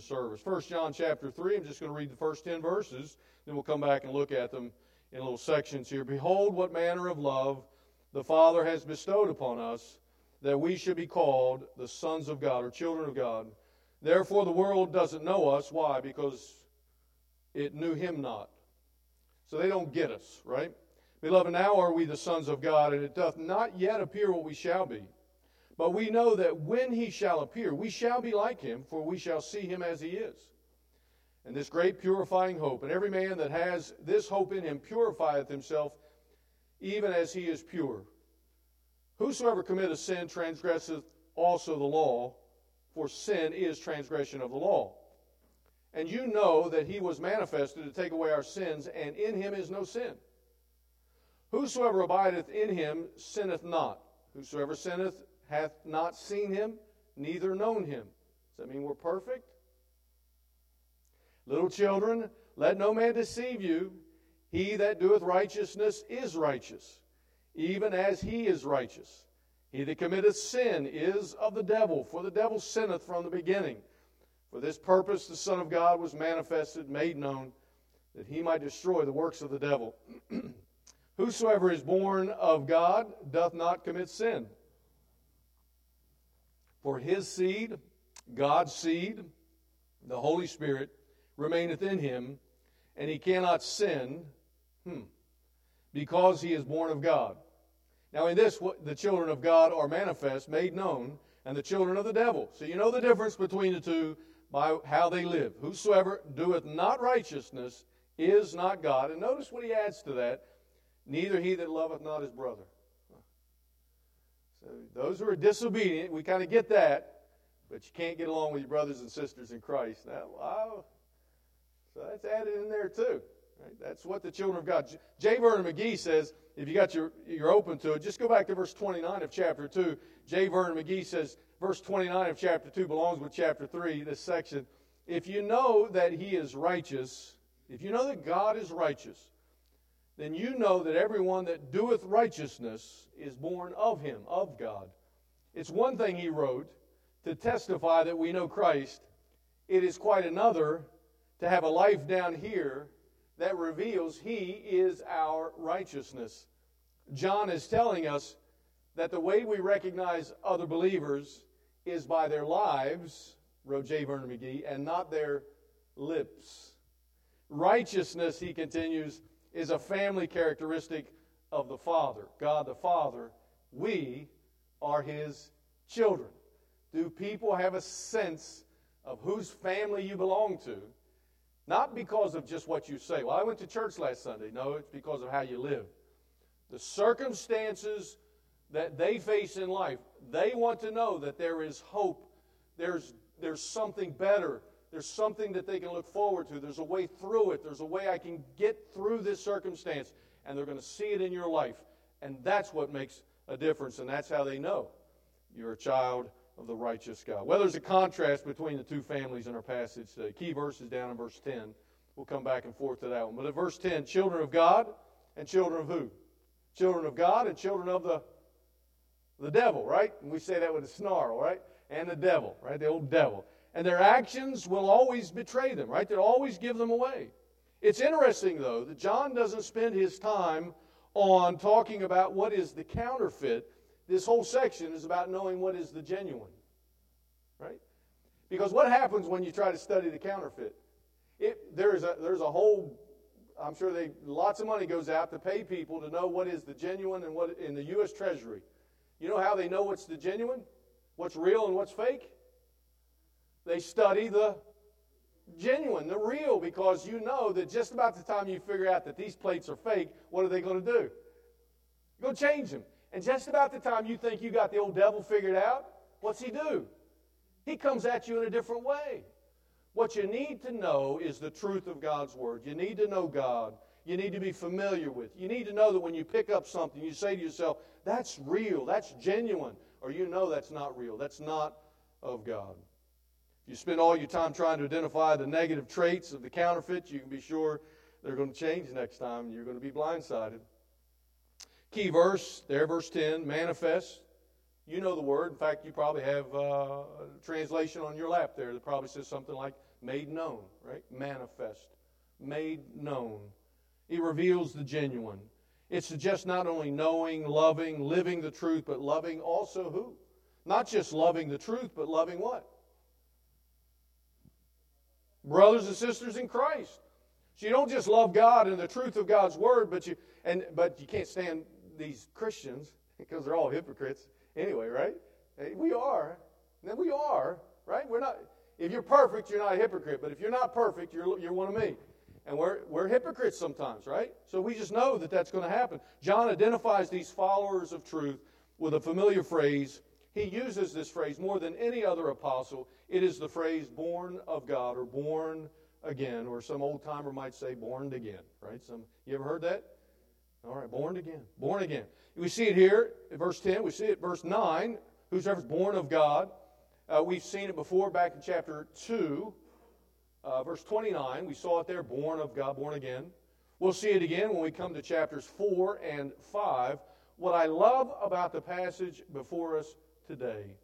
the service. 1 John chapter 3, I'm just going to read the first 10 verses, then we'll come back and look at them in little sections here. Behold, what manner of love the Father has bestowed upon us, that we should be called the sons of God or children of God. Therefore, the world doesn't know us. Why? Because it knew him not. So they don't get us, right? Beloved, now are we the sons of God, and it doth not yet appear what we shall be. But we know that when he shall appear, we shall be like him, for we shall see him as he is. And this great purifying hope, and every man that has this hope in him purifieth himself, even as he is pure. Whosoever committeth sin transgresseth also the law, for sin is transgression of the law. And you know that he was manifested to take away our sins, and in him is no sin. Whosoever abideth in him sinneth not. Whosoever sinneth hath not seen him, neither known him. Does that mean we're perfect? Little children, let no man deceive you. He that doeth righteousness is righteous, even as he is righteous. He that committeth sin is of the devil, for the devil sinneth from the beginning. For this purpose the Son of God was manifested, made known, that he might destroy the works of the devil. Whosoever is born of God doth not commit sin. For his seed, God's seed, the Holy Spirit, remaineth in him, and he cannot sin hmm, because he is born of God. Now, in this, the children of God are manifest, made known, and the children of the devil. So you know the difference between the two by how they live. Whosoever doeth not righteousness is not God. And notice what he adds to that neither he that loveth not his brother. So those who are disobedient, we kind of get that, but you can't get along with your brothers and sisters in Christ. Now, wow. So that's added in there too. Right? That's what the children of God. J. Vernon McGee says, if you got your, you're open to it, just go back to verse 29 of chapter 2. J. Vernon McGee says, verse 29 of chapter 2 belongs with chapter 3, this section. If you know that he is righteous, if you know that God is righteous, then you know that everyone that doeth righteousness is born of him, of God. It's one thing, he wrote, to testify that we know Christ. It is quite another to have a life down here that reveals he is our righteousness. John is telling us that the way we recognize other believers is by their lives, wrote J. Vernon McGee, and not their lips. Righteousness, he continues, is a family characteristic of the Father, God the Father. We are his children. Do people have a sense of whose family you belong to? Not because of just what you say. Well, I went to church last Sunday. No, it's because of how you live. The circumstances that they face in life, they want to know that there is hope. There's, there's something better. There's something that they can look forward to. There's a way through it. There's a way I can get through this circumstance. And they're going to see it in your life. And that's what makes a difference. And that's how they know you're a child of the righteous God. Well, there's a contrast between the two families in our passage. The key verse is down in verse 10. We'll come back and forth to that one. But at verse 10, children of God and children of who? Children of God and children of the the devil, right? And we say that with a snarl, right? And the devil, right? The old devil. And their actions will always betray them, right? They'll always give them away. It's interesting, though, that John doesn't spend his time on talking about what is the counterfeit. This whole section is about knowing what is the genuine, right? Because what happens when you try to study the counterfeit? It, there's, a, there's a whole I'm sure they lots of money goes out to pay people to know what is the genuine and what in the U.S. Treasury. You know how they know what's the genuine, what's real, and what's fake? They study the genuine, the real, because you know that just about the time you figure out that these plates are fake, what are they going to do? To change them. And just about the time you think you got the old devil figured out, what's he do? He comes at you in a different way. What you need to know is the truth of God's Word. You need to know God. You need to be familiar with. You need to know that when you pick up something, you say to yourself, that's real, that's genuine, or you know that's not real, that's not of God. If you spend all your time trying to identify the negative traits of the counterfeit, you can be sure they're going to change next time and you're going to be blindsided. Key verse there, verse 10 manifest. You know the word. In fact, you probably have uh, a translation on your lap there that probably says something like made known, right? Manifest. Made known. It reveals the genuine. It suggests not only knowing, loving, living the truth, but loving also who? Not just loving the truth, but loving what? Brothers and sisters in Christ. So you don't just love God and the truth of God's word, but you and but you can't stand these Christians because they're all hypocrites anyway, right? We are. We are, right? We're not if you're perfect, you're not a hypocrite, but if you're not perfect, you're you're one of me. And we're, we're hypocrites sometimes, right? So we just know that that's going to happen. John identifies these followers of truth with a familiar phrase. He uses this phrase more than any other apostle. It is the phrase born of God or born again, or some old timer might say born again, right? Some you ever heard that? All right, born again. Born again. We see it here in verse 10, we see it verse 9. Whosoever's born of God. Uh, we've seen it before back in chapter 2. Uh, verse 29, we saw it there, born of God, born again. We'll see it again when we come to chapters 4 and 5. What I love about the passage before us today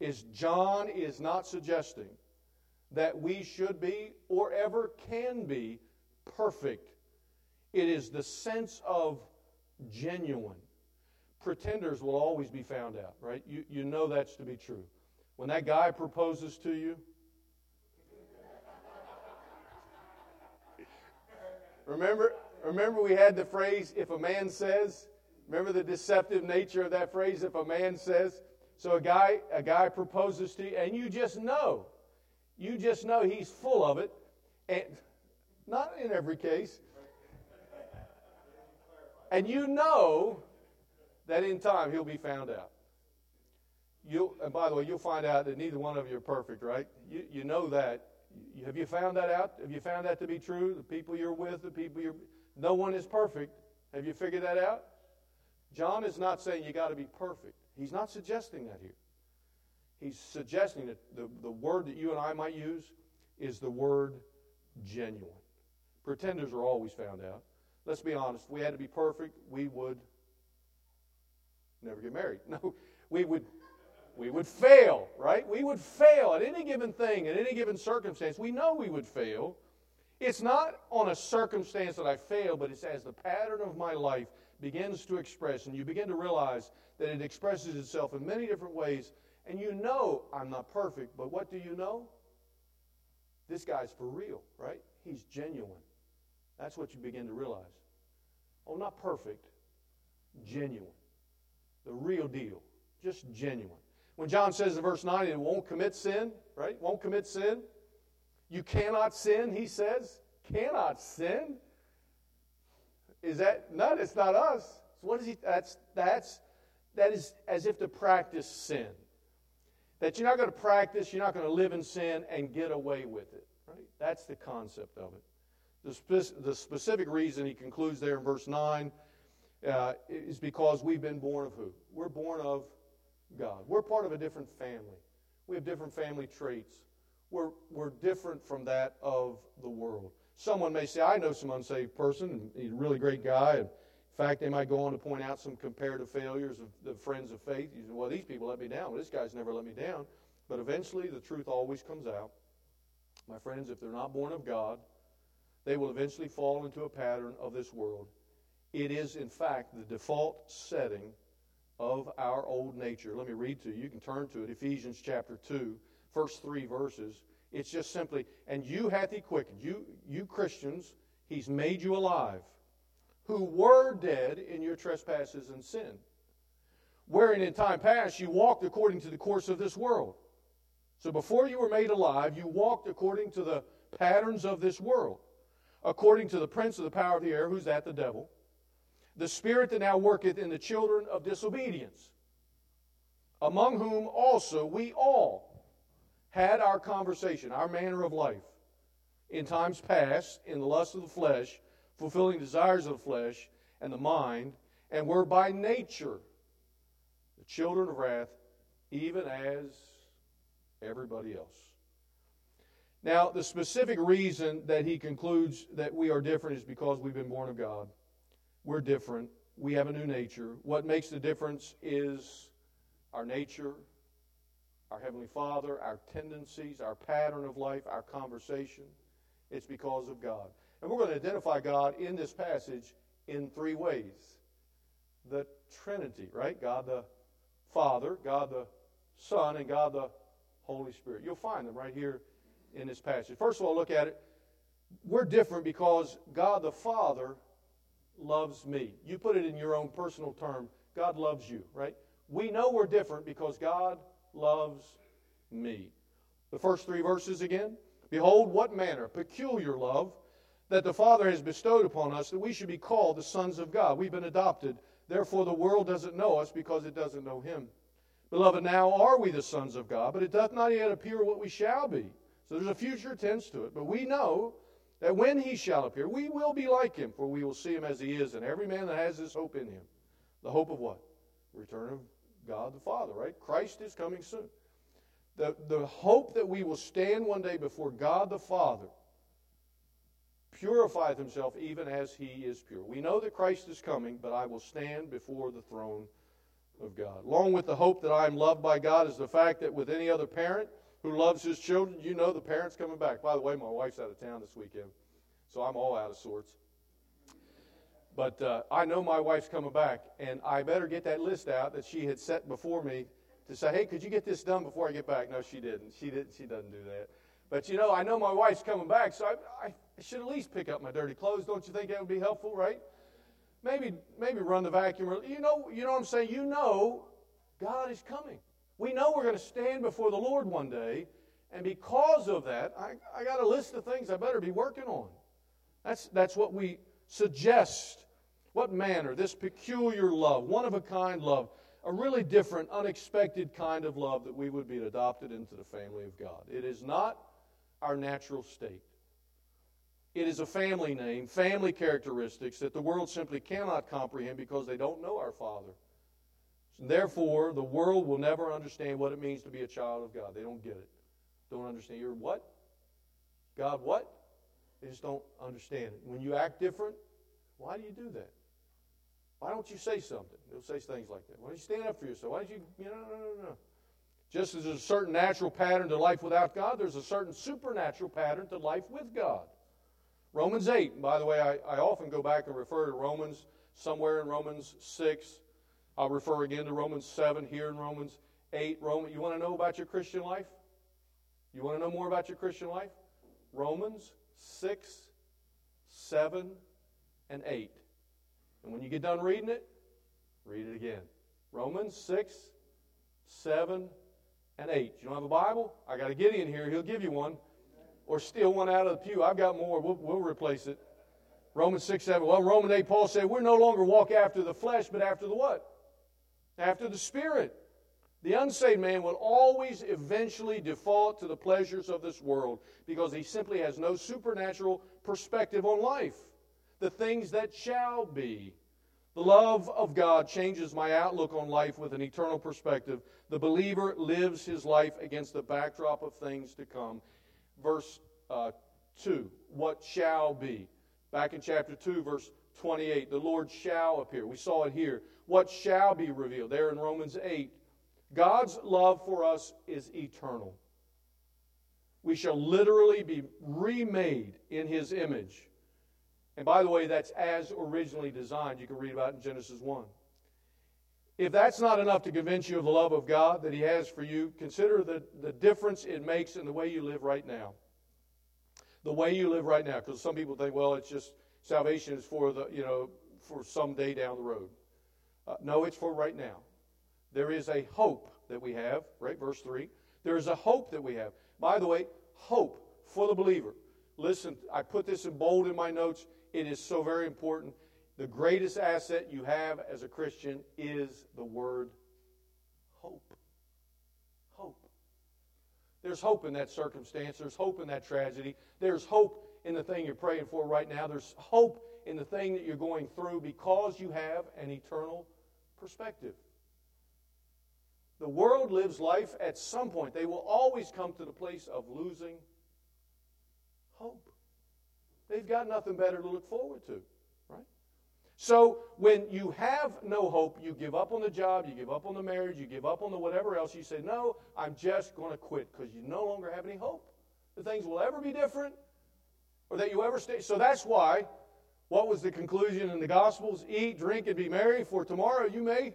is John is not suggesting that we should be or ever can be perfect. It is the sense of genuine. Pretenders will always be found out, right? You, you know that's to be true. When that guy proposes to you, Remember, remember we had the phrase, if a man says, remember the deceptive nature of that phrase, if a man says. So a guy, a guy proposes to you, and you just know. You just know he's full of it. And not in every case. And you know that in time he'll be found out. you and by the way, you'll find out that neither one of you are perfect, right? You, you know that have you found that out? Have you found that to be true? The people you're with, the people you're. No one is perfect. Have you figured that out? John is not saying you got to be perfect. He's not suggesting that here. He's suggesting that the, the word that you and I might use is the word genuine. Pretenders are always found out. Let's be honest. If we had to be perfect, we would never get married. No, we would we would fail, right? We would fail at any given thing, at any given circumstance. We know we would fail. It's not on a circumstance that I fail, but it's as the pattern of my life begins to express, and you begin to realize that it expresses itself in many different ways. And you know I'm not perfect, but what do you know? This guy's for real, right? He's genuine. That's what you begin to realize. Oh, not perfect, genuine. The real deal, just genuine. When John says in verse 9, it won't commit sin, right? Won't commit sin. You cannot sin, he says. Cannot sin. Is that no, it's not us. So what is he that's that's that is as if to practice sin. That you're not going to practice, you're not going to live in sin and get away with it. Right? That's the concept of it. The, spe- the specific reason he concludes there in verse 9 uh, is because we've been born of who? We're born of God. We're part of a different family. We have different family traits. We're, we're different from that of the world. Someone may say, I know some unsaved person, he's a really great guy. And in fact, they might go on to point out some comparative failures of the friends of faith. You say, well, these people let me down. Well, this guy's never let me down. But eventually, the truth always comes out. My friends, if they're not born of God, they will eventually fall into a pattern of this world. It is, in fact, the default setting of our old nature. Let me read to you. You can turn to it, Ephesians chapter 2, first three verses. It's just simply, and you hath he quickened. You, you Christians, he's made you alive, who were dead in your trespasses and sin, wherein in time past you walked according to the course of this world. So before you were made alive, you walked according to the patterns of this world, according to the prince of the power of the air, who's that? The devil the spirit that now worketh in the children of disobedience, among whom also we all had our conversation, our manner of life, in times past, in the lust of the flesh, fulfilling desires of the flesh and the mind, and were by nature the children of wrath, even as everybody else. Now, the specific reason that he concludes that we are different is because we've been born of God. We're different. We have a new nature. What makes the difference is our nature, our Heavenly Father, our tendencies, our pattern of life, our conversation. It's because of God. And we're going to identify God in this passage in three ways the Trinity, right? God the Father, God the Son, and God the Holy Spirit. You'll find them right here in this passage. First of all, look at it. We're different because God the Father loves me. You put it in your own personal term. God loves you, right? We know we're different because God loves me. The first three verses again. Behold, what manner, peculiar love that the Father has bestowed upon us that we should be called the sons of God. We've been adopted. Therefore, the world doesn't know us because it doesn't know Him. Beloved, now are we the sons of God, but it doth not yet appear what we shall be. So there's a future tense to it. But we know that when He shall appear, we will be like Him, for we will see Him as He is. And every man that has this hope in Him, the hope of what? return of God the Father, right? Christ is coming soon. The, the hope that we will stand one day before God the Father purifieth himself even as he is pure. We know that Christ is coming, but I will stand before the throne of God. Along with the hope that I am loved by God is the fact that with any other parent who loves his children, you know the parent's coming back. By the way, my wife's out of town this weekend, so I'm all out of sorts. But uh, I know my wife's coming back, and I better get that list out that she had set before me to say, "Hey, could you get this done before I get back?" No, she didn't. She didn't. She doesn't do that. But you know, I know my wife's coming back, so I, I should at least pick up my dirty clothes. Don't you think that would be helpful, right? Maybe, maybe run the vacuum. You know, you know what I'm saying. You know, God is coming. We know we're going to stand before the Lord one day, and because of that, I, I got a list of things I better be working on. That's that's what we suggest. What manner? This peculiar love, one of a kind love, a really different, unexpected kind of love that we would be adopted into the family of God. It is not our natural state. It is a family name, family characteristics that the world simply cannot comprehend because they don't know our Father. Therefore, the world will never understand what it means to be a child of God. They don't get it. Don't understand. You're what? God, what? They just don't understand it. When you act different, why do you do that? Why don't you say something? They'll say things like that. Why don't you stand up for yourself? Why don't you, you know, no, no, no. Just as there's a certain natural pattern to life without God, there's a certain supernatural pattern to life with God. Romans 8, by the way, I, I often go back and refer to Romans somewhere in Romans 6. I'll refer again to Romans 7 here in Romans 8. Roman, you want to know about your Christian life? You want to know more about your Christian life? Romans 6, 7, and 8. And when you get done reading it, read it again. Romans 6, 7, and 8. You don't have a Bible? I got a Gideon here. He'll give you one. Or steal one out of the pew. I've got more. We'll, we'll replace it. Romans 6, 7. Well, Romans 8, Paul said, We're no longer walk after the flesh, but after the what? After the Spirit. The unsaved man will always eventually default to the pleasures of this world because he simply has no supernatural perspective on life. The things that shall be. The love of God changes my outlook on life with an eternal perspective. The believer lives his life against the backdrop of things to come. Verse uh, 2 What shall be? Back in chapter 2, verse 28, the Lord shall appear. We saw it here. What shall be revealed? There in Romans 8. God's love for us is eternal. We shall literally be remade in his image. And by the way, that's as originally designed. You can read about in Genesis 1. If that's not enough to convince you of the love of God that He has for you, consider the, the difference it makes in the way you live right now. The way you live right now. Because some people think, well, it's just salvation is for the, you know, for some day down the road. Uh, no, it's for right now. There is a hope that we have, right? Verse 3. There is a hope that we have. By the way, hope for the believer. Listen, I put this in bold in my notes. It is so very important. The greatest asset you have as a Christian is the word hope. Hope. There's hope in that circumstance. There's hope in that tragedy. There's hope in the thing you're praying for right now. There's hope in the thing that you're going through because you have an eternal perspective. The world lives life at some point. They will always come to the place of losing hope. They've got nothing better to look forward to, right? So when you have no hope, you give up on the job, you give up on the marriage, you give up on the whatever else, you say, No, I'm just going to quit because you no longer have any hope that things will ever be different or that you ever stay. So that's why, what was the conclusion in the Gospels? Eat, drink, and be merry, for tomorrow you may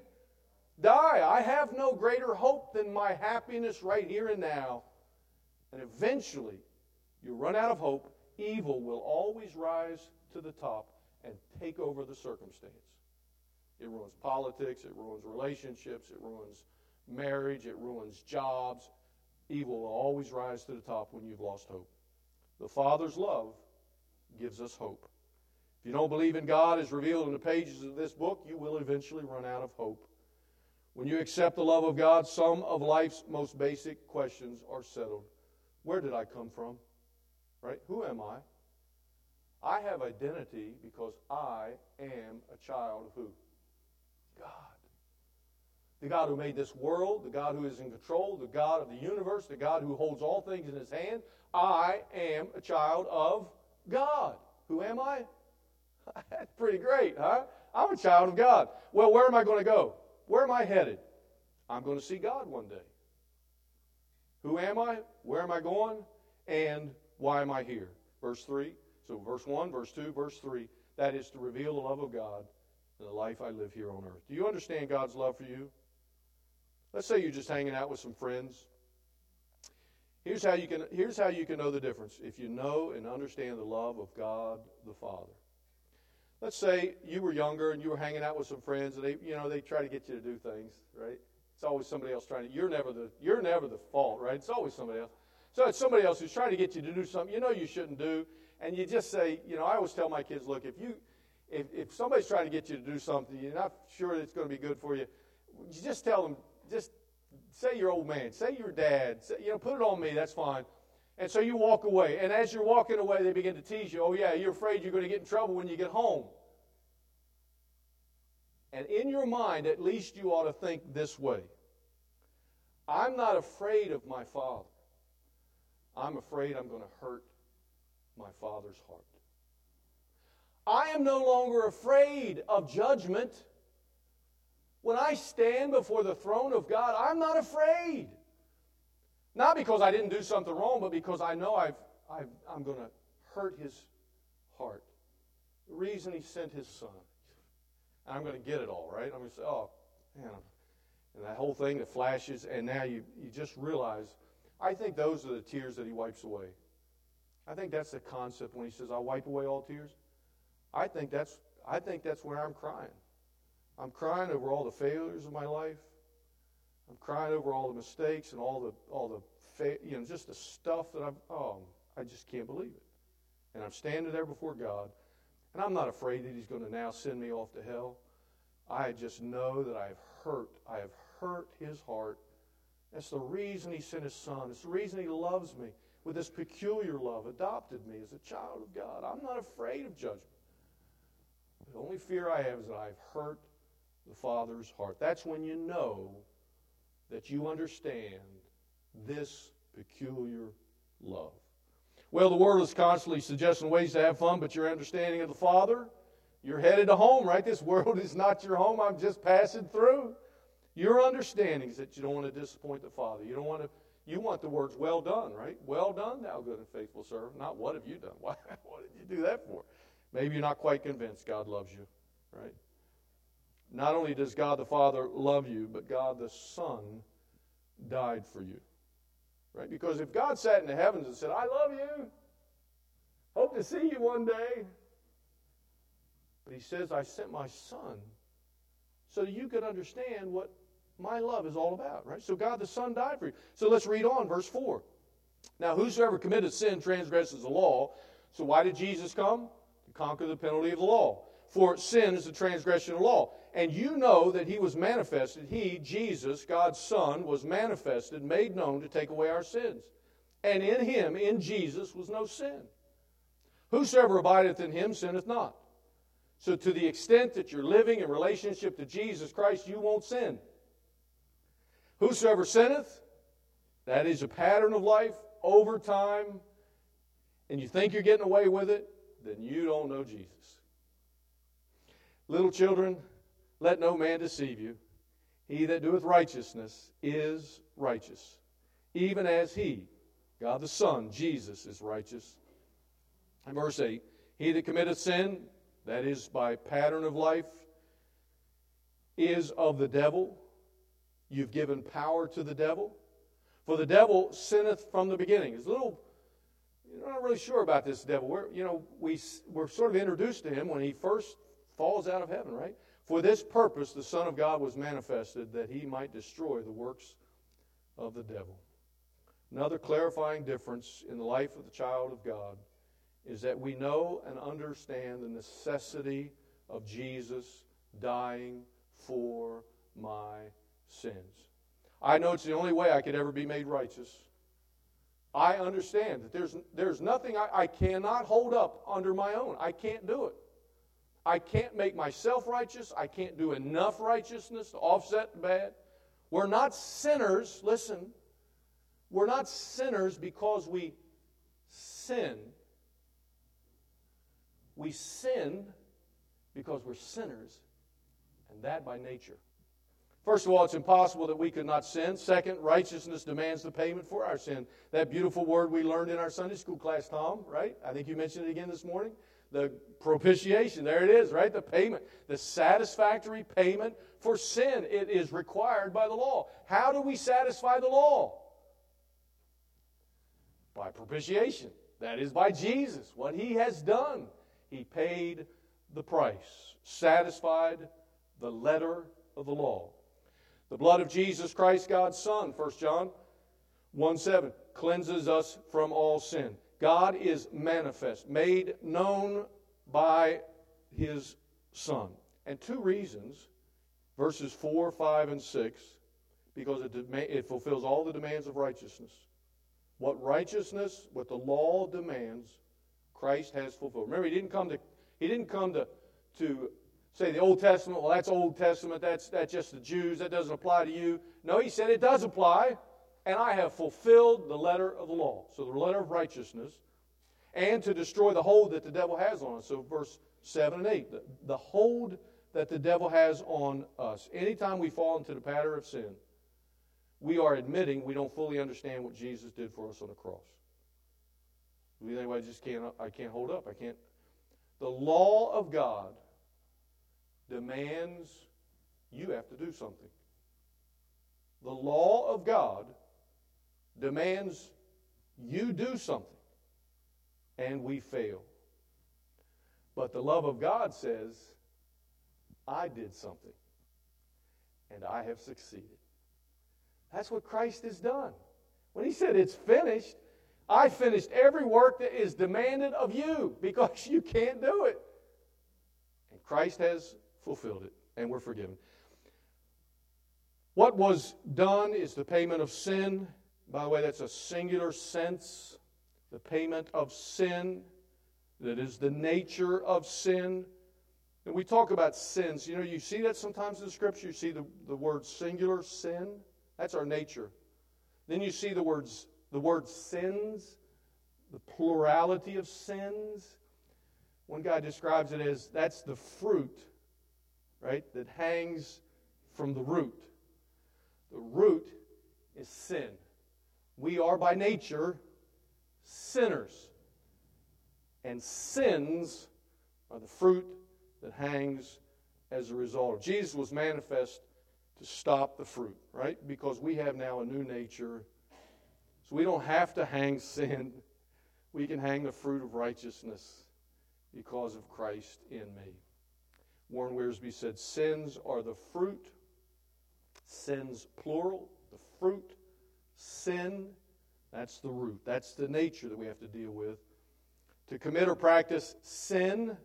die. I have no greater hope than my happiness right here and now. And eventually, you run out of hope. Evil will always rise to the top and take over the circumstance. It ruins politics, it ruins relationships, it ruins marriage, it ruins jobs. Evil will always rise to the top when you've lost hope. The Father's love gives us hope. If you don't believe in God as revealed in the pages of this book, you will eventually run out of hope. When you accept the love of God, some of life's most basic questions are settled. Where did I come from? Right? Who am I? I have identity because I am a child of who? God. The God who made this world, the God who is in control, the God of the universe, the God who holds all things in his hand. I am a child of God. Who am I? That's pretty great, huh? I'm a child of God. Well, where am I going to go? Where am I headed? I'm going to see God one day. Who am I? Where am I going? And why am I here? Verse 3. So, verse 1, verse 2, verse 3. That is to reveal the love of God in the life I live here on earth. Do you understand God's love for you? Let's say you're just hanging out with some friends. Here's how you can, here's how you can know the difference if you know and understand the love of God the Father. Let's say you were younger and you were hanging out with some friends and they, you know, they try to get you to do things, right? It's always somebody else trying to. You're never the you're never the fault, right? It's always somebody else. So it's somebody else who's trying to get you to do something you know you shouldn't do, and you just say, you know, I always tell my kids, look, if you if, if somebody's trying to get you to do something, you're not sure it's going to be good for you, you just tell them, just say your old man, say your dad, say, you know, put it on me, that's fine. And so you walk away. And as you're walking away, they begin to tease you. Oh, yeah, you're afraid you're going to get in trouble when you get home. And in your mind, at least you ought to think this way I'm not afraid of my father. I'm afraid I'm going to hurt my father's heart. I am no longer afraid of judgment. When I stand before the throne of God, I'm not afraid. Not because I didn't do something wrong, but because I know I've, I've, I'm going to hurt his heart. The reason he sent his son. And I'm going to get it all, right? I'm going to say, oh, man. And that whole thing that flashes, and now you, you just realize, I think those are the tears that he wipes away. I think that's the concept when he says, I'll wipe away all tears. I think that's, I think that's where I'm crying. I'm crying over all the failures of my life. I'm crying over all the mistakes and all the all the fa- you know just the stuff that I've oh I just can't believe it. And I'm standing there before God, and I'm not afraid that He's going to now send me off to hell. I just know that I've hurt. I have hurt His heart. That's the reason He sent His Son. It's the reason He loves me with this peculiar love, adopted me as a child of God. I'm not afraid of judgment. The only fear I have is that I've hurt the Father's heart. That's when you know that you understand this peculiar love. Well, the world is constantly suggesting ways to have fun, but your understanding of the Father, you're headed to home, right? This world is not your home. I'm just passing through. Your understanding is that you don't want to disappoint the Father. You don't want to. You want the words "well done," right? Well done, thou good and faithful servant. Not what have you done? Why, what did you do that for? Maybe you're not quite convinced God loves you, right? Not only does God the Father love you, but God the Son died for you. Right? Because if God sat in the heavens and said, I love you, hope to see you one day. But he says, I sent my son so you could understand what my love is all about, right? So God the Son died for you. So let's read on, verse 4. Now, whosoever committed sin transgresses the law. So why did Jesus come? To conquer the penalty of the law. For sin is the transgression of the law. And you know that he was manifested, he, Jesus, God's Son, was manifested, made known to take away our sins. And in him, in Jesus, was no sin. Whosoever abideth in him sinneth not. So, to the extent that you're living in relationship to Jesus Christ, you won't sin. Whosoever sinneth, that is a pattern of life over time, and you think you're getting away with it, then you don't know Jesus. Little children, let no man deceive you. He that doeth righteousness is righteous, even as he, God the Son, Jesus, is righteous. And verse 8 He that committeth sin, that is by pattern of life, is of the devil. You've given power to the devil. For the devil sinneth from the beginning. It's a little, you're not really sure about this devil. We're, you know, we, we're sort of introduced to him when he first falls out of heaven, right? For this purpose, the Son of God was manifested that he might destroy the works of the devil. Another clarifying difference in the life of the child of God is that we know and understand the necessity of Jesus dying for my sins. I know it's the only way I could ever be made righteous. I understand that there's, there's nothing I, I cannot hold up under my own. I can't do it. I can't make myself righteous. I can't do enough righteousness to offset the bad. We're not sinners, listen. We're not sinners because we sin. We sin because we're sinners, and that by nature. First of all, it's impossible that we could not sin. Second, righteousness demands the payment for our sin. That beautiful word we learned in our Sunday school class, Tom, right? I think you mentioned it again this morning the propitiation. There it is, right? The payment, the satisfactory payment for sin. It is required by the law. How do we satisfy the law? By propitiation. That is by Jesus, what he has done. He paid the price, satisfied the letter of the law. The blood of Jesus Christ, God's Son, 1 John 1 7, cleanses us from all sin. God is manifest, made known by his Son. And two reasons, verses 4, 5, and 6, because it, it fulfills all the demands of righteousness. What righteousness, what the law demands, Christ has fulfilled. Remember, he didn't come to, he didn't come to, to say the Old Testament, well, that's Old Testament, that's, that's just the Jews, that doesn't apply to you. No, he said it does apply and I have fulfilled the letter of the law. So the letter of righteousness, and to destroy the hold that the devil has on us. So verse 7 and 8, the, the hold that the devil has on us. Anytime we fall into the pattern of sin, we are admitting we don't fully understand what Jesus did for us on the cross. We think, well, I just can't, I can't hold up. I can't. The law of God demands you have to do something. The law of God demands you do something, and we fail. But the love of God says, I did something, and I have succeeded. That's what Christ has done. When he said, It's finished, I finished every work that is demanded of you because you can't do it. And Christ has fulfilled it, and we're forgiven. What was done is the payment of sin by the way, that's a singular sense. The payment of sin, that is the nature of sin. And we talk about sins. You know, you see that sometimes in the scripture. You see the, the word singular sin. That's our nature. Then you see the words the word sins, the plurality of sins. One guy describes it as that's the fruit, right, that hangs from the root. The root is sin. We are by nature sinners. And sins are the fruit that hangs as a result. Jesus was manifest to stop the fruit, right? Because we have now a new nature. So we don't have to hang sin. We can hang the fruit of righteousness because of Christ in me. Warren Wiersbe said, Sins are the fruit, sins plural, the fruit sin. That's the root. That's the nature that we have to deal with. To commit or practice sin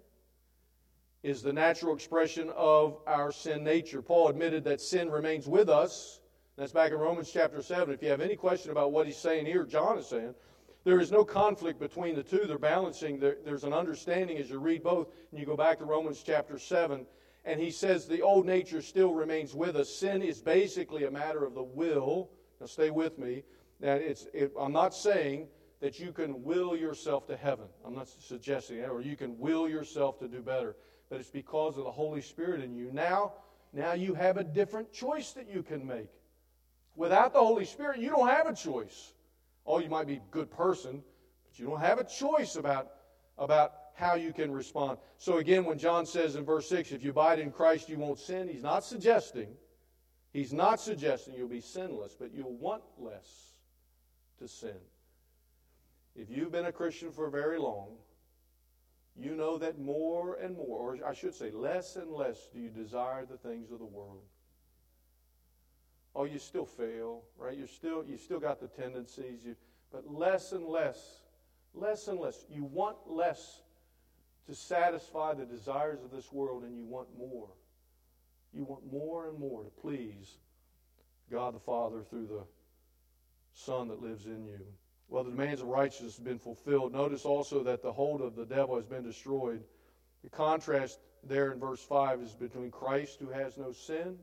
is the natural expression of our sin nature. Paul admitted that sin remains with us. That's back in Romans chapter 7. If you have any question about what he's saying here, John is saying, there is no conflict between the two. They're balancing. there's an understanding as you read both, and you go back to Romans chapter 7. And he says the old nature still remains with us. Sin is basically a matter of the will now, stay with me. That it's, it, I'm not saying that you can will yourself to heaven. I'm not suggesting that, or you can will yourself to do better. But it's because of the Holy Spirit in you. Now, now you have a different choice that you can make. Without the Holy Spirit, you don't have a choice. Oh, you might be a good person, but you don't have a choice about, about how you can respond. So again, when John says in verse 6, if you abide in Christ, you won't sin, he's not suggesting, he's not suggesting you'll be sinless, but you'll want less to sin. If you've been a Christian for very long, you know that more and more, or I should say, less and less do you desire the things of the world. Oh, you still fail, right? You're still you still got the tendencies, you, but less and less, less and less. You want less to satisfy the desires of this world, and you want more. You want more and more to please God the Father through the Son that lives in you. Well, the demands of righteousness have been fulfilled. Notice also that the hold of the devil has been destroyed. The contrast there in verse 5 is between Christ, who has no sin.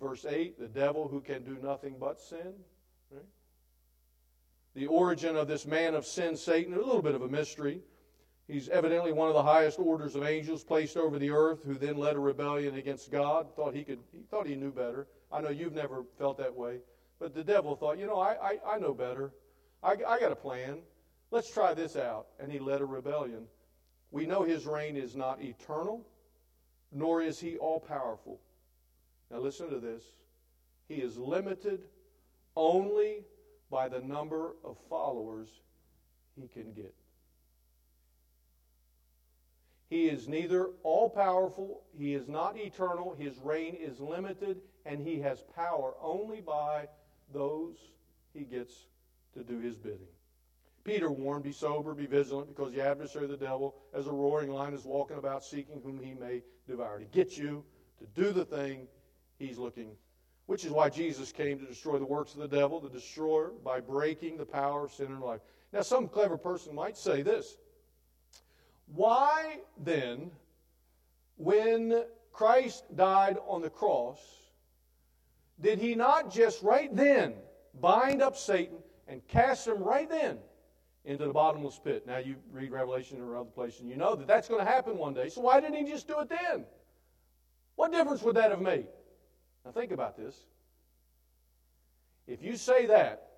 Verse 8, the devil who can do nothing but sin. Right? The origin of this man of sin, Satan, a little bit of a mystery. He's evidently one of the highest orders of angels placed over the earth, who then led a rebellion against God. Thought he could, he thought he knew better. I know you've never felt that way, but the devil thought, you know, I, I, I know better. I, I got a plan. Let's try this out. And he led a rebellion. We know his reign is not eternal, nor is he all powerful. Now listen to this. He is limited only by the number of followers he can get. He is neither all powerful, he is not eternal, his reign is limited, and he has power only by those he gets to do his bidding. Peter warned, Be sober, be vigilant, because the adversary of the devil, as a roaring lion, is walking about seeking whom he may devour. To get you to do the thing he's looking, which is why Jesus came to destroy the works of the devil, the destroyer, by breaking the power of sin in life. Now, some clever person might say this why then, when Christ died on the cross, did he not just right then bind up Satan and cast him right then into the bottomless pit? Now, you read Revelation or other places, and you know that that's going to happen one day. So, why didn't he just do it then? What difference would that have made? Now, think about this. If you say that,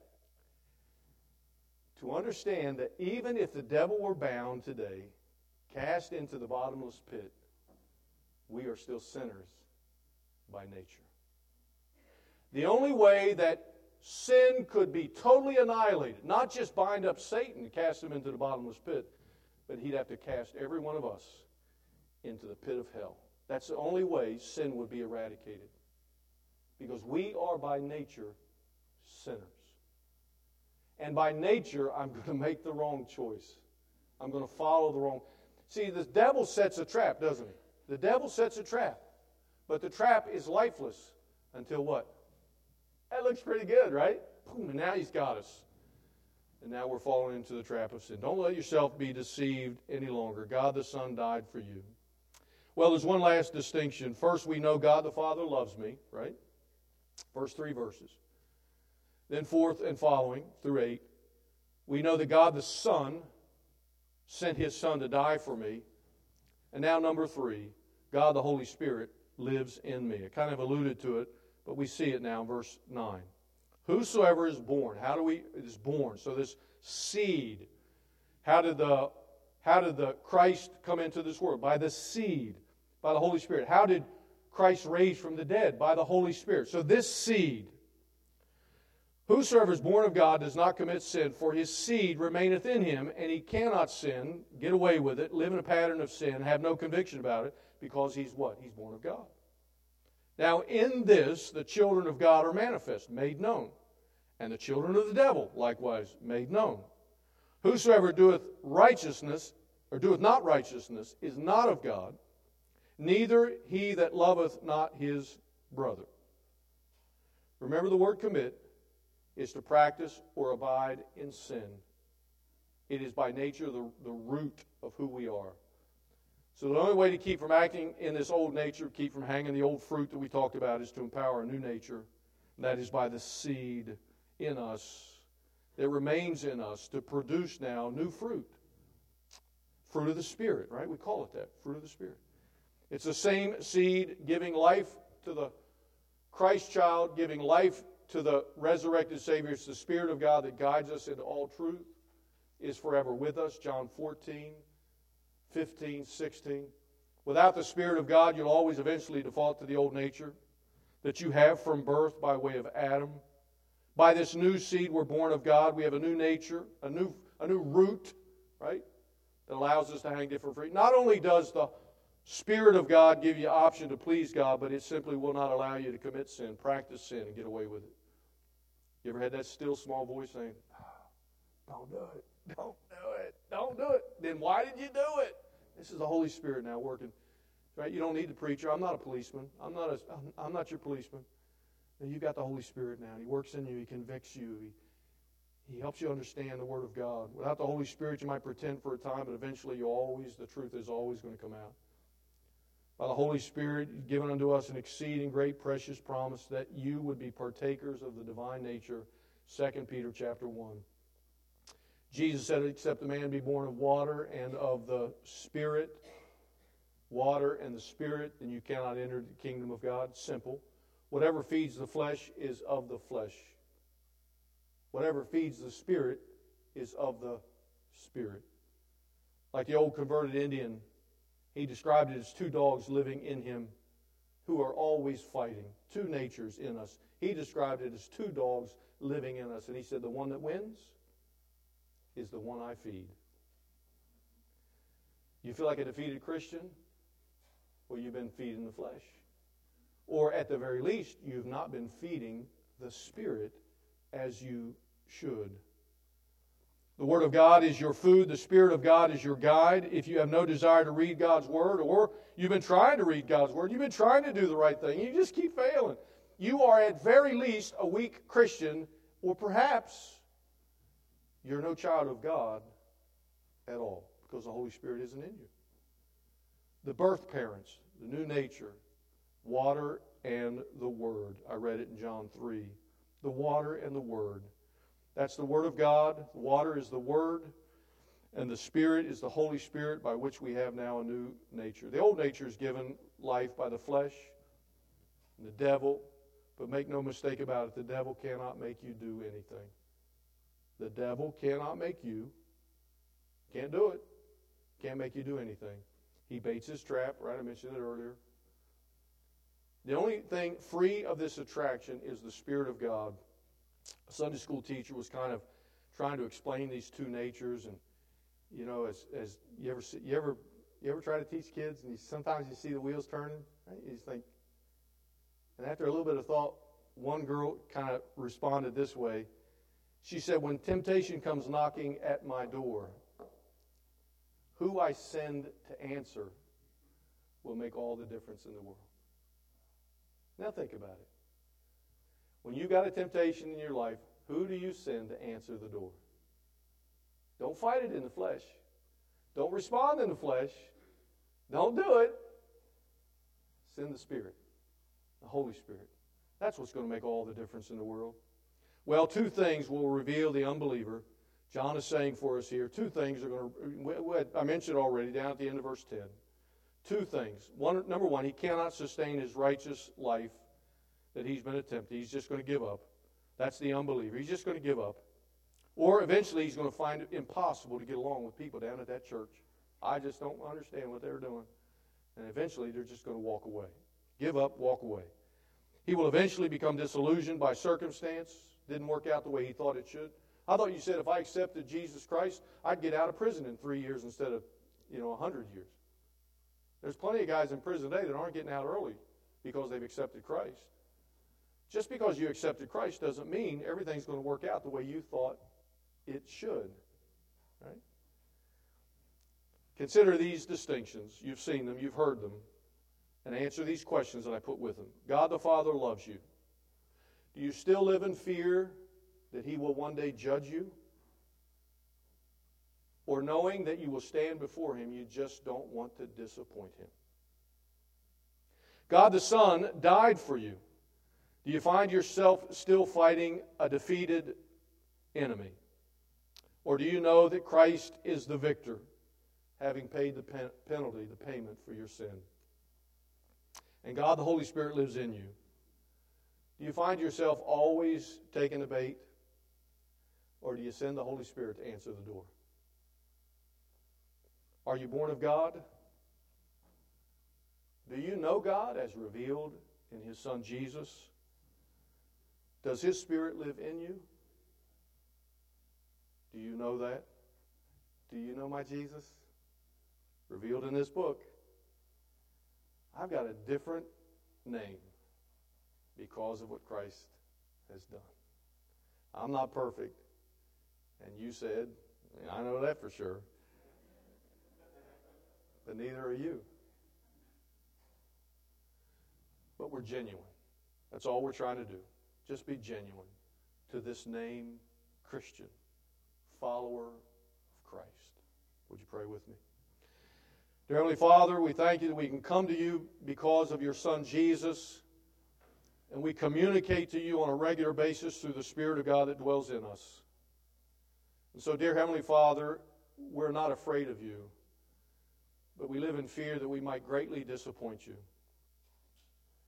to understand that even if the devil were bound today, cast into the bottomless pit, we are still sinners by nature. The only way that sin could be totally annihilated, not just bind up Satan and cast him into the bottomless pit, but he'd have to cast every one of us into the pit of hell. That's the only way sin would be eradicated. Because we are by nature sinners. And by nature, I'm going to make the wrong choice. I'm going to follow the wrong. See, the devil sets a trap, doesn't he? The devil sets a trap. But the trap is lifeless until what? That looks pretty good, right? Boom, and now he's got us. And now we're falling into the trap of sin. Don't let yourself be deceived any longer. God the Son died for you. Well, there's one last distinction. First, we know God the Father loves me, right? First three verses. Then, fourth and following through eight, we know that God the Son sent his Son to die for me. And now, number three, God the Holy Spirit lives in me. I kind of alluded to it, but we see it now in verse 9. Whosoever is born, how do we, is born. So this seed, how did the, how did the Christ come into this world? By the seed, by the Holy Spirit. How did Christ raised from the dead? By the Holy Spirit. So this seed, Whosoever is born of God does not commit sin, for his seed remaineth in him, and he cannot sin, get away with it, live in a pattern of sin, have no conviction about it, because he's what? He's born of God. Now, in this, the children of God are manifest, made known, and the children of the devil, likewise, made known. Whosoever doeth righteousness, or doeth not righteousness, is not of God, neither he that loveth not his brother. Remember the word commit is to practice or abide in sin. It is by nature the, the root of who we are. So the only way to keep from acting in this old nature, keep from hanging the old fruit that we talked about, is to empower a new nature. And that is by the seed in us that remains in us to produce now new fruit. Fruit of the Spirit, right? We call it that fruit of the Spirit. It's the same seed giving life to the Christ child, giving life to the resurrected Savior. It's the Spirit of God that guides us into all truth, is forever with us. John 14, 15, 16. Without the Spirit of God, you'll always eventually default to the old nature that you have from birth by way of Adam. By this new seed, we're born of God. We have a new nature, a new, a new root, right? That allows us to hang different fruit. Not only does the Spirit of God give you option to please God, but it simply will not allow you to commit sin, practice sin, and get away with it. You ever had that still small voice saying, Don't do it, don't do it, don't do it? Then why did you do it? This is the Holy Spirit now working. Right? You don't need the preacher. I'm not a policeman. I'm not, a, I'm not your policeman. you've got the Holy Spirit now. He works in you. He convicts you. He, he helps you understand the Word of God. Without the Holy Spirit, you might pretend for a time, but eventually you always, the truth is always going to come out. By the Holy Spirit, given unto us an exceeding great precious promise that you would be partakers of the divine nature. 2 Peter chapter 1. Jesus said, Except a man be born of water and of the Spirit, water and the Spirit, then you cannot enter the kingdom of God. Simple. Whatever feeds the flesh is of the flesh. Whatever feeds the Spirit is of the Spirit. Like the old converted Indian, he described it as two dogs living in him who are always fighting. Two natures in us. He described it as two dogs living in us. And he said, The one that wins is the one I feed. You feel like a defeated Christian? Well, you've been feeding the flesh. Or at the very least, you've not been feeding the Spirit as you should. The Word of God is your food. The Spirit of God is your guide. If you have no desire to read God's Word, or you've been trying to read God's Word, you've been trying to do the right thing, you just keep failing. You are at very least a weak Christian, or perhaps you're no child of God at all because the Holy Spirit isn't in you. The birth parents, the new nature, water and the Word. I read it in John 3. The water and the Word. That's the Word of God. Water is the Word. And the Spirit is the Holy Spirit by which we have now a new nature. The old nature is given life by the flesh and the devil. But make no mistake about it, the devil cannot make you do anything. The devil cannot make you. Can't do it. Can't make you do anything. He baits his trap, right? I mentioned it earlier. The only thing free of this attraction is the Spirit of God. A Sunday school teacher was kind of trying to explain these two natures, and you know, as, as you ever see, you ever you ever try to teach kids, and you, sometimes you see the wheels turning, right? you think. And after a little bit of thought, one girl kind of responded this way. She said, "When temptation comes knocking at my door, who I send to answer will make all the difference in the world. Now think about it. When you got a temptation in your life, who do you send to answer the door? Don't fight it in the flesh. Don't respond in the flesh. Don't do it. Send the Spirit, the Holy Spirit. That's what's going to make all the difference in the world. Well, two things will reveal the unbeliever John is saying for us here two things are going to, I mentioned already down at the end of verse 10. Two things. One, number one, he cannot sustain his righteous life that he's been attempting. He's just going to give up. That's the unbeliever. He's just going to give up. Or eventually he's going to find it impossible to get along with people down at that church. I just don't understand what they're doing. And eventually they're just going to walk away. Give up, walk away. He will eventually become disillusioned by circumstance. Didn't work out the way he thought it should. I thought you said if I accepted Jesus Christ, I'd get out of prison in three years instead of, you know, a hundred years. There's plenty of guys in prison today that aren't getting out early because they've accepted Christ. Just because you accepted Christ doesn't mean everything's going to work out the way you thought it should. Right? Consider these distinctions. You've seen them, you've heard them, and answer these questions that I put with them. God the Father loves you. Do you still live in fear that he will one day judge you? Or knowing that you will stand before him, you just don't want to disappoint him? God the Son died for you. Do you find yourself still fighting a defeated enemy? Or do you know that Christ is the victor, having paid the pen- penalty, the payment for your sin? And God the Holy Spirit lives in you. Do you find yourself always taking the bait? Or do you send the Holy Spirit to answer the door? Are you born of God? Do you know God as revealed in His Son Jesus? Does His Spirit live in you? Do you know that? Do you know my Jesus? Revealed in this book. I've got a different name because of what Christ has done. I'm not perfect. And you said, I know that for sure. But neither are you. But we're genuine. That's all we're trying to do. Just be genuine to this name, Christian, follower of Christ. Would you pray with me? Dear Heavenly Father, we thank you that we can come to you because of your Son Jesus, and we communicate to you on a regular basis through the Spirit of God that dwells in us. And so, dear Heavenly Father, we're not afraid of you, but we live in fear that we might greatly disappoint you.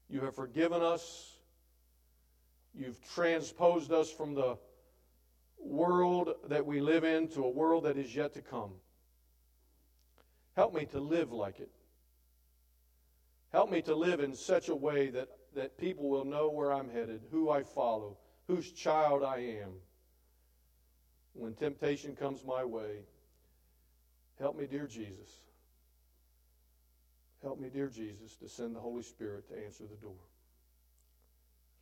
You have forgiven us. You've transposed us from the world that we live in to a world that is yet to come. Help me to live like it. Help me to live in such a way that, that people will know where I'm headed, who I follow, whose child I am. When temptation comes my way, help me, dear Jesus. Help me, dear Jesus, to send the Holy Spirit to answer the door.